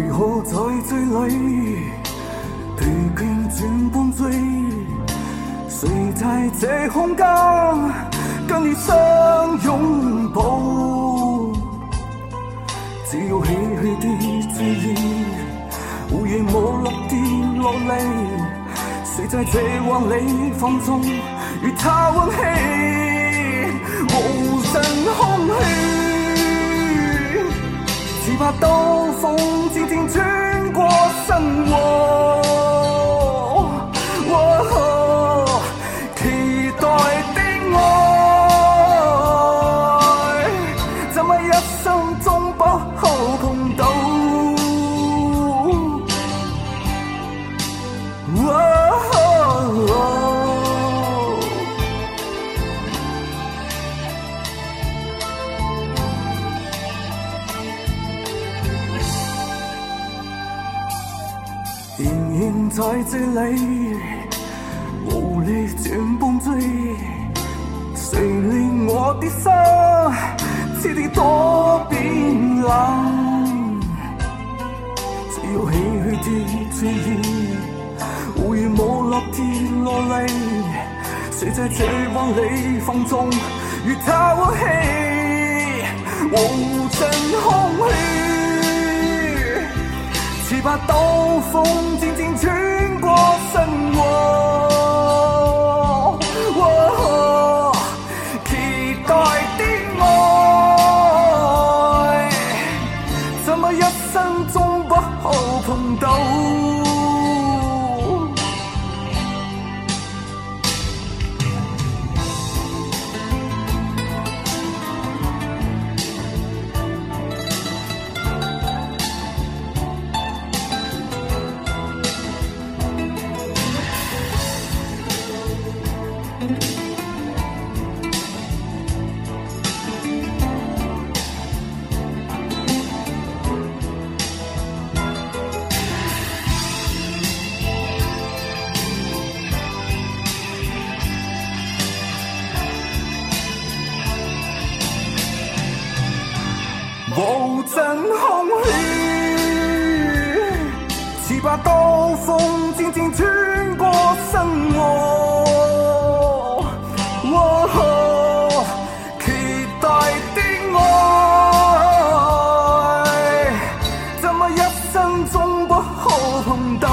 如何在这里疲倦转半醉谁在这空间跟你相拥抱。只有唏嘘的追忆无言无语跌落泪谁在这晚里放纵与他温馨无尽空虚只怕到风轻轻穿过生活。仍然在这里，无力转半圈。谁令我的心，彻底多冰冷？只有唏嘘的醉意，如雨雾落的落泪。谁在绝望里放纵，与他一起无尽？怕刀锋静静穿过心窝，期待的爱，怎么一生中不好碰到？无尽空虚似把刀锋静静穿过心窝哦期待的爱怎么一生中不可碰到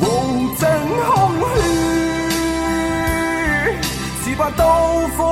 无尽空虚似把刀锋